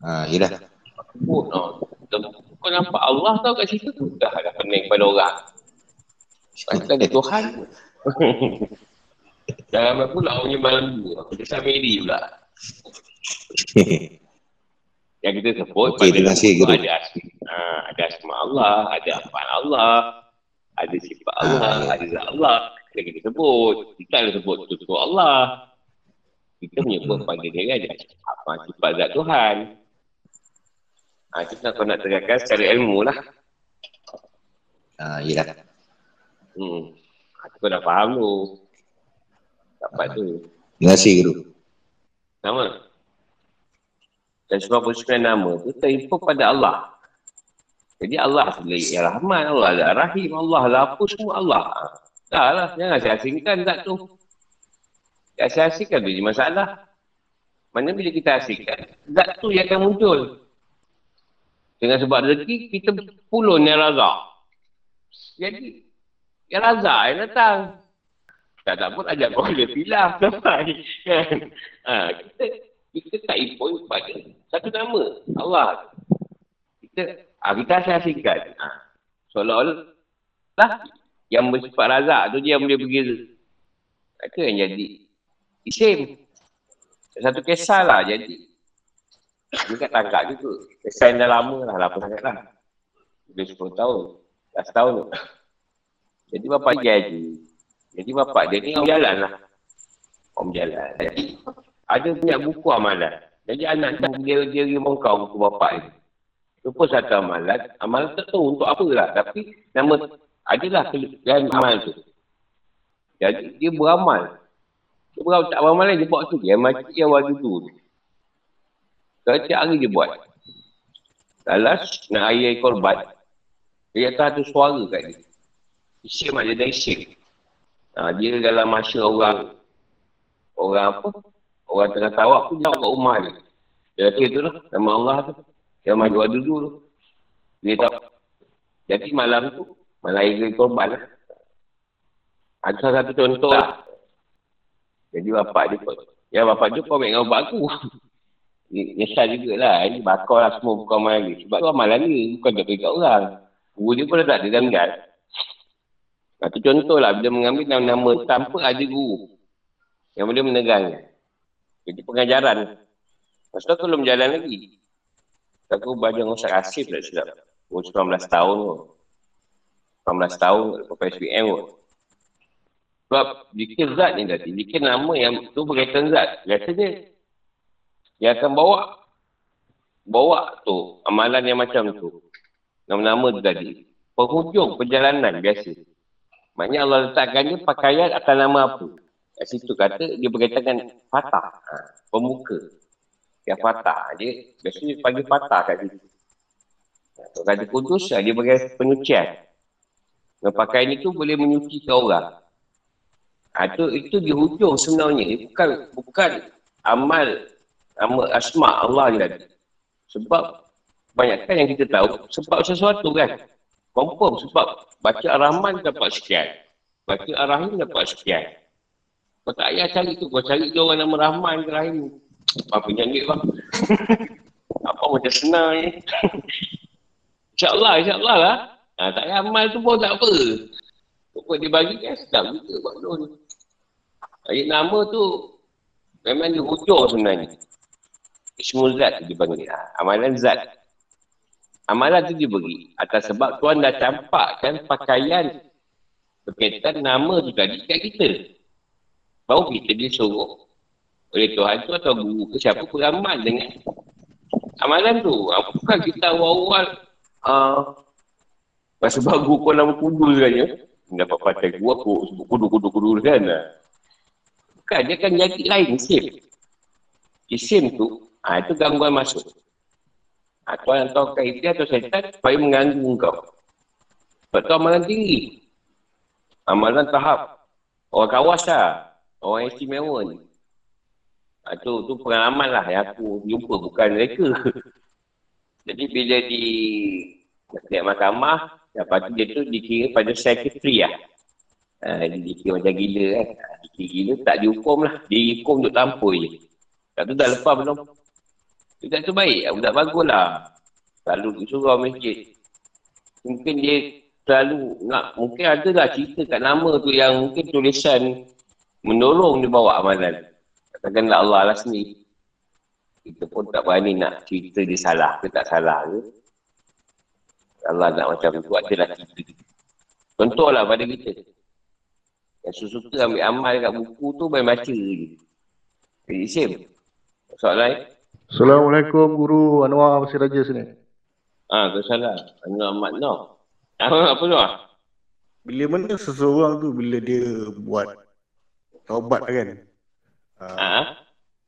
Ha, yelah. Sebut. Oh. Kau nampak Allah tau kat situ tu. Dah ada pening pada orang. Kita ada Tuhan. Jangan main pula orang yang malam dua. Kita samiri pula. Yang kita sebut Okey, terima kasih, Guru. ada asma, ha, ada asma Allah, ada apa Allah, ada sifat Ah, Allah, ya. ada zat Allah. Kita kita sebut. Kita ada sebut tu Allah. Kita menyebut pada dia ada apa sifat zat Tuhan. Ha, kita nak nak terangkan secara ilmu lah. Ha, yelah. Hmm. Ha, kau dah faham tu. Dapat tu. Terima kasih guru. Nama. Dan 99 nama tu terinfo pada Allah. Jadi Allah sebenarnya yang Rahman, Allah lah Rahim, Allah lah apa semua Allah. Ha. Dah lah, jangan asing-asingkan zat tu. Asing-asingkan tu je masalah. Mana bila kita asingkan, zat tu yang akan muncul. Dengan sebab rezeki, kita pulun yang razak. Jadi, yang razak yang datang. Tak tak pun ajak kau dia pilah sampai. Kan? Ha, kita kita tak impon pada satu nama Allah. Kita ha, kita asing-asingkan. Ha. Seolah-olah lah yang bersifat razak tu dia boleh berbeza. Itu yang jadi isim. Satu kisah lah jadi. Ini kat tangkap juga. Kisah yang dah lama lah, lama sangat lah. Lebih 10 tahun. 10 tahun tu. Jadi bapak dia haji. Jadi bapak dia ni orang jalan lah. Orang jalan. Jadi ada punya buku amalan. Jadi anak tu dia dia rimau kau buku bapak ni. Itu pun satu amalan. Amalan tak tahu untuk apa lah. Tapi nama adalah kelebihan amal tu. Jadi dia beramal. Dia beramal tak beramal dia buat tu. Dia mati yang waktu tu. Setiap hari dia buat. Lalas nak ayai korban. Dia kata ada suara kat dia. Isim ada dah isim. Ha, dia dalam masa orang orang apa? Orang tengah tawak pun jawab kat rumah dia. Dia kata itu lah, nama Allah tu. Dia maju ada dulu tu. Dia tak. Jadi malam tu, malam air korban lah. Ada salah satu contoh lah. Jadi bapak dia ya bapak dia kau ambil dengan bapak aku. Ni- Nyesal jugalah. Ini bakar lah semua bukan amalan dia. Sebab tu amalan dia, bukan dia bagi kat orang. Guru dia pun dah tak ada dalam gas. Satu contoh lah, bila mengambil nama-nama tanpa ada guru yang boleh menegangnya. Jadi pengajaran. Lepas tu aku belum jalan lagi. Aku belajar dengan Ustaz Asif lah silap. Umur 19 tahun tu. 19 tahun lepas SPM tu. Sebab zikir zat ni tadi, zikir nama yang tu berkaitan zat. Biasanya dia akan bawa bawa tu amalan yang macam tu. Nama-nama tu tadi. Penghujung perjalanan biasa. Maknanya Allah letakkan dia pakaian atas nama apa. Kat situ kata dia berkaitan dengan fatah. Ha, pemuka. Yang fatah. Dia biasanya panggil fatah kat situ. Kalau kata kudus, dia bagi penyucian. Dan pakaian itu boleh menyucikan orang. Ha, itu, itu di hujung sebenarnya. Bukan bukan amal, amal asma Allah ni tadi. Sebab banyakkan yang kita tahu. Sebab sesuatu kan. Confirm sebab baca Ar-Rahman dapat sekian. Baca Ar-Rahim dapat sekian. Kau tak payah cari tu. Kau cari dia orang nama Rahman ke Rahim. Apa penyakit bang? Apa macam senang ni. InsyaAllah, insyaAllah lah. Ha, tak payah amal tu pun tak apa. Kau dia bagi kan sedap juga buat tu. Ayat nama tu memang dia hujung sebenarnya. Ismul Zat tu dia panggil. Ha, amalan Zat. Amalan tu dia beri. Atas sebab Tuan dah campakkan pakaian berkaitan nama tu tadi kat kita. Baru kita disuruh oleh Tuhan tu atau guru ke siapa beramal dengan amalan tu. Ah, bukan kita awal-awal uh, sebab guru kau nama kudu sebenarnya. Dapat pakai guru aku sebut kudu-kudu-kudu kan. Bukan, dia akan jadi lain, sim. Isim tu, ha, itu gangguan masuk. Atau yang tahu kaitan atau syaitan supaya mengganggu kau. Sebab tu amalan tinggi. Amalan tahap. Orang kawas lah. Orang istimewa ni. Ha, tu, tu pengalaman lah yang aku jumpa. Bukan mereka. Jadi bila di setiap mahkamah, tu dia tu dikira pada secretary lah. Ha, dia dikira macam gila kan. Ha, dikira gila tak dihukum lah. Dihukum untuk tampul je. Tak tu dah lepas belum? Budak tu baik, budak bagus lah. Selalu suruh masjid. Mungkin dia selalu nak, mungkin ada lah cerita kat nama tu yang mungkin tulisan menolong dia bawa amalan. Katakan Allah lah sendiri. Kita pun tak berani nak cerita dia salah ke tak salah ke. Allah nak macam tu, adalah cerita. Contohlah pada kita. Yang suka ambil amal kat buku tu, main baca je. Jadi. Soalan lain? Assalamualaikum Guru Anwar Masih Raja sini. Ah, tu salah. Anwar Ahmad no. Apa apa tu? Bila mana seseorang tu bila dia buat taubat kan? Ah. Uh,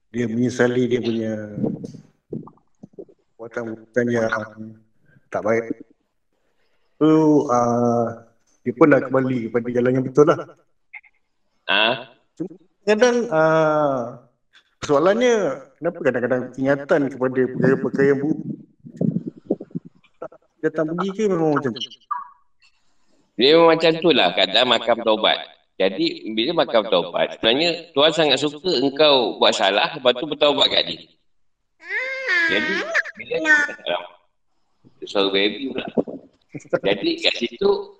dia menyesali dia punya perbuatan yang tak baik. So, uh, dia pun dah kembali kepada jalan yang betul lah. Ah. Uh. Kadang uh, Soalannya, kenapa kadang-kadang ingatan kepada perkara-perkara yang buruk datang pergi ke memang macam tu? Dia memang macam tu lah keadaan makam taubat. Jadi bila makam taubat, sebenarnya Tuhan sangat suka engkau buat salah, lepas tu bertaubat kat dia. Jadi, bila dia suara baby pula. Jadi kat situ,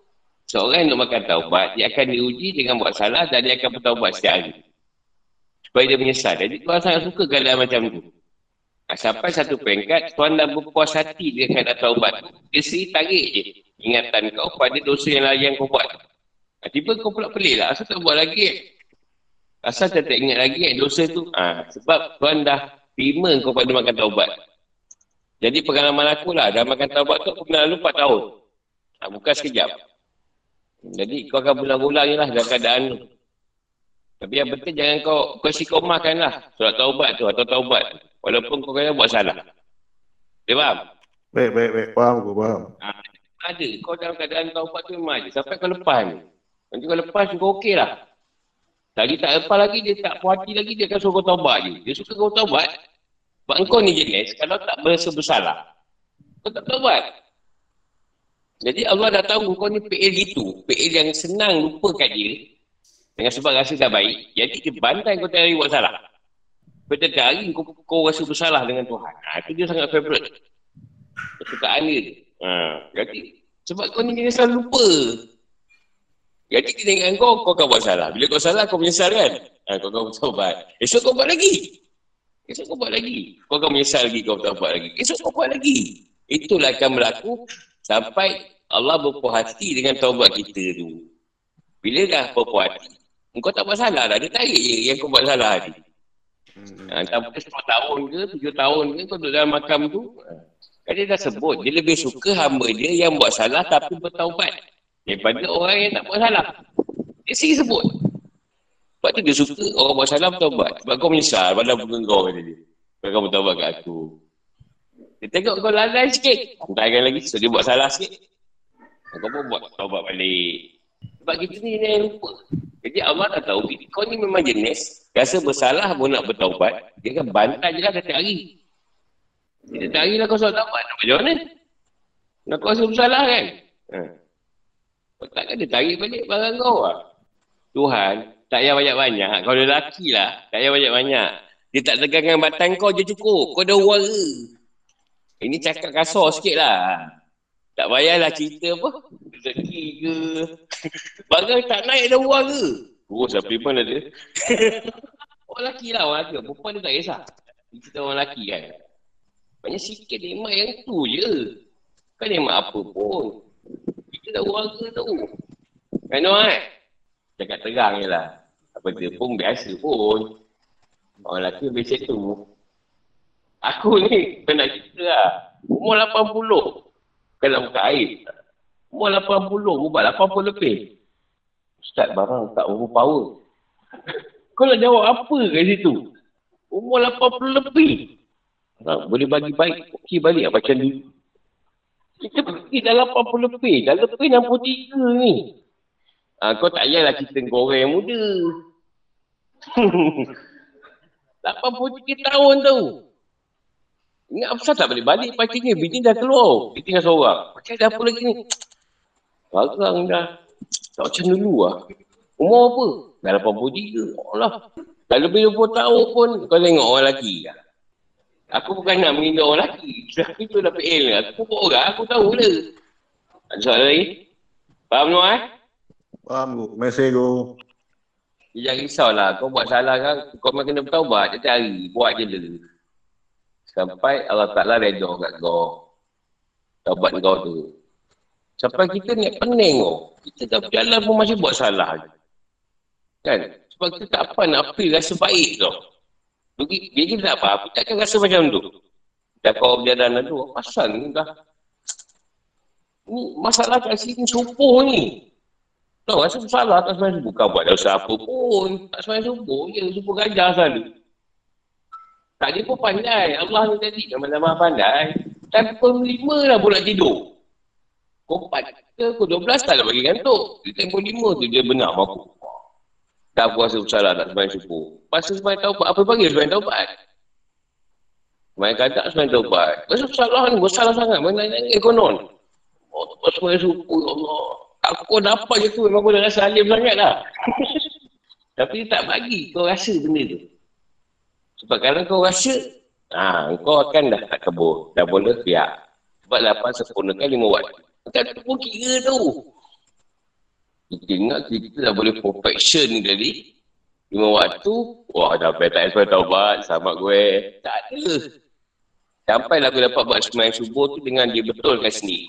seorang yang nak makan taubat, dia akan diuji dengan buat salah dan dia akan bertaubat setiap hari supaya dia menyesal. Jadi Tuhan sangat suka keadaan macam tu. Sampai satu peringkat, Tuhan dah berpuas hati dia kena taubat. Dia sendiri tarik je ingatan kau pada dosa yang lain yang kau buat. Tiba kau pula pelik lah. Asal tak buat lagi Asal tak, ingat lagi eh, dosa tu. Ha, sebab Tuhan dah terima kau pada makan taubat. Jadi pengalaman aku lah, dah makan taubat tu aku pernah 4 tahun. Ha, bukan sekejap. Jadi kau akan bulan-bulan je lah dalam keadaan tu. Tapi yang penting jangan kau kau sikomahkan lah surat taubat tu atau taubat. Walaupun kau kena buat salah. Dia faham? Baik, baik, baik. Faham aku, faham. Ha, ada. Kau dalam keadaan taubat tu memang ada. Sampai kau lepas ni. Nanti kau lepas kau okey lah. Lagi tak lepas lagi, dia tak puas hati lagi, dia akan suruh kau taubat je. Dia suka kau taubat. Sebab kau ni jenis, kalau tak berasa bersalah, kau tak taubat. Jadi Allah dah tahu kau ni PL gitu. PL yang senang lupakan dia. Dengan sebab rasa dah baik, jadi dia bantai kau tak buat salah. Pada hari kau, kau rasa bersalah dengan Tuhan. Ha, itu dia sangat favourite. Kesukaan dia. Ha, jadi, sebab kau ni jenis selalu lupa. Jadi dia dengan kau, kau akan buat salah. Bila kau salah, kau menyesal kan? Ha, kau akan bertobat. Esok kau buat lagi. Esok kau buat lagi. Kau akan menyesal lagi, kau tak buat lagi. Esok kau buat lagi. Itulah akan berlaku sampai Allah berpuas hati dengan taubat kita tu. Bila dah berpuas hati, kau tak buat salah lah. Dia tarik je yang kau buat salah ni. Hmm. Ha, tak boleh 10 tahun ke, 7 tahun ke kau duduk dalam makam tu. Kan dia dah sebut. Dia lebih suka hamba dia yang buat salah tapi bertaubat. Daripada orang yang tak buat salah. Dia sendiri sebut. Sebab tu dia suka orang buat salah bertaubat. Sebab kau menyesal pada bunga kau kata dia. Sebab kau bertaubat kat aku. Dia tengok kau lalai sikit. Hantarkan lagi. So dia buat salah sikit. Kau pun buat taubat balik. Sebab kita ni yang lupa. Jadi Allah dah tahu. Kau ni memang jenis. Rasa bersalah pun nak bertaubat. Dia kan bantai je lah setiap hari. Setiap hari lah kau soal taubat. Nak macam mana? Nak kau rasa bersalah kan? Ha. Kau takkan dia tarik balik barang kau lah. Tuhan, tak payah banyak-banyak. Kau lelaki lah. Tak payah banyak-banyak. Dia tak tegangkan batang kau je cukup. Kau dah wara. Ini cakap kasar sikit lah. Tak payahlah cerita apa. Rezeki ke. Barang tak naik dah wara. Oh, siapa pun ada. orang lelaki lah orang lelaki. Perempuan dia tak kisah. Kita orang lelaki kan. Banyak sikit nikmat yang tu je. Kan nikmat apa pun. Kita dah wara tu. Kan eh? Cakap terang je lah. Apa dia pun biasa pun. Orang lelaki biasa tu. Aku ni pernah cerita lah. Umur 80. Kalau buka air. Umur 80. Ubah 80 lebih. Ustaz barang tak overpower. Kau nak jawab apa kat situ? Umur 80 lebih. Ha, boleh bagi baik. Okey balik lah macam ni. Kita pergi dah 80 lebih. Dah lebih 63 ni. Ha, kau tak payahlah orang yang muda. 83 tahun tu. Ingat apa tak boleh balik pastinya. Bini dah keluar. Dia tinggal seorang. Macam ada apa lagi ni? Barang dah. Tak macam dulu lah. Umur apa? Dah 83. Allah. Dah lebih 20 tahun pun kau tengok orang lelaki. Aku bukan nak menghina orang lelaki. Tapi tu dah PL. Aku pun orang. Aku tahu lah. Ada soalan lagi? Faham tu eh? Faham tu. Mesej tu. Dia jangan risaulah. Kau buat salah kan, kau memang kena bertaubat. Dia cari. Buat je dulu. Sampai Allah Ta'ala reda kat kau. Taubat kau tu. Sampai kita ni pening kau. Kita dah berjalan pun masih buat salah. Kan? Sebab kita tak apa nak apa rasa baik kau. Bagi, dia kita tak apa, takkan rasa macam tu. Dah kau berjalan tu, pasal ni dah. Ni masalah kat sini subuh ni. Tahu rasa salah tak sebenarnya bukan buat dosa apa pun. Tak sebenarnya subuh je, subuh gajah selalu. Tak dia pun pandai. Allah ni tadi nama-nama pandai. Dan pukul lima lah pula tidur. Pukul empat ke pukul dua belas tak lah bagi kantuk. Dia pukul lima tu dia benar aku. Tak aku rasa bersalah tak sebenarnya subuh. Pasal sebenarnya taubat. Apa panggil sebenarnya taubat? Sebenarnya kata sebenarnya taubat. Pasal bersalah ni bersalah sangat. Mana nangis konon. Oh, sebenarnya subuh ya Allah. Aku dapat je tu memang aku dah rasa alim sangat lah. Tapi dia tak bagi kau rasa benda tu. Sebab kalau kau rasa, ha, kau akan dah tak kebur. Dah boleh biar. Sebab lapan sempurnakan lima waktu. Bukan tu pun kira tu. Kita ingat kita dah boleh perfection ni tadi. Lima waktu, wah dah tak sampai taubat, sama gue. Tak ada. Sampailah aku dapat buat semayang subuh tu dengan dia betulkan sendiri.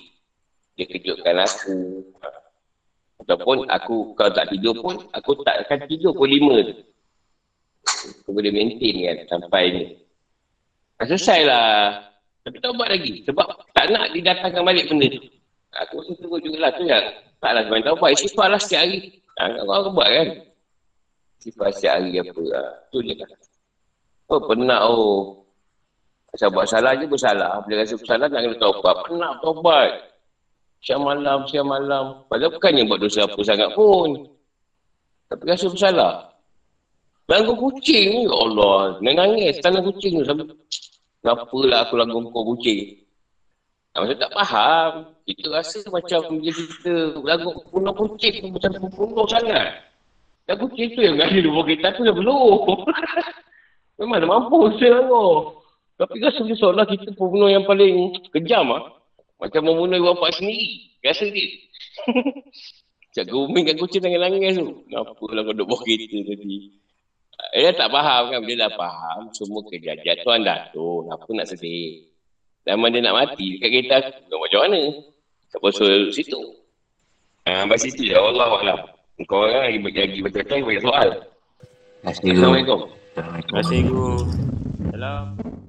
Dia kejutkan aku. Ataupun aku kalau tak tidur pun, aku tak akan tidur pukul lima tu. Aku boleh maintain kan sampai ni. Dah selesai lah. Tapi tak buat lagi. Sebab tak nak didatangkan balik benda tu. Aku rasa tunggu juga lah tu yang taklah sebenarnya tahu buat. Sifat lah setiap hari. Ha, kau aku buat kan. Sifat setiap hari apa. Ha, tu je kan. Oh pernah oh. Asal buat salah je bersalah. Bila rasa bersalah nak kena taubat. Pernah taubat. Siang malam, siang malam. Padahal bukannya buat dosa apa sangat pun. Tapi rasa bersalah. Langgar kucing ya Allah. Nangis tanah kucing tu. Kenapa lah aku langgar kau kucing? Nah, macam tak faham. Kita rasa macam bila kita langgar punuh kucing tu macam punuh sangat. Dan kucing tu yang ada bawah kita tu dah belum. Memang dah mampu saya langgar. Tapi rasa dia seolah kita pembunuh yang paling kejam ah. Macam membunuh ibu bapa sendiri. Rasa dia. Cak grooming kat kucing dengan langis tu. Kenapa lah kau duduk bawah kereta tadi. Dia tak faham kan. Dia dah faham semua kejadian Tuhan dah tu. Apa nak sedih. Zaman dia nak mati dekat kereta aku. Macam mana? Tak pasal situ. Ha, sampai situ je. Allah Allah. Kau orang lagi lagi baca-baca banyak soal. Assalamualaikum. Assalamualaikum. Terima kasih, Guru. Salam.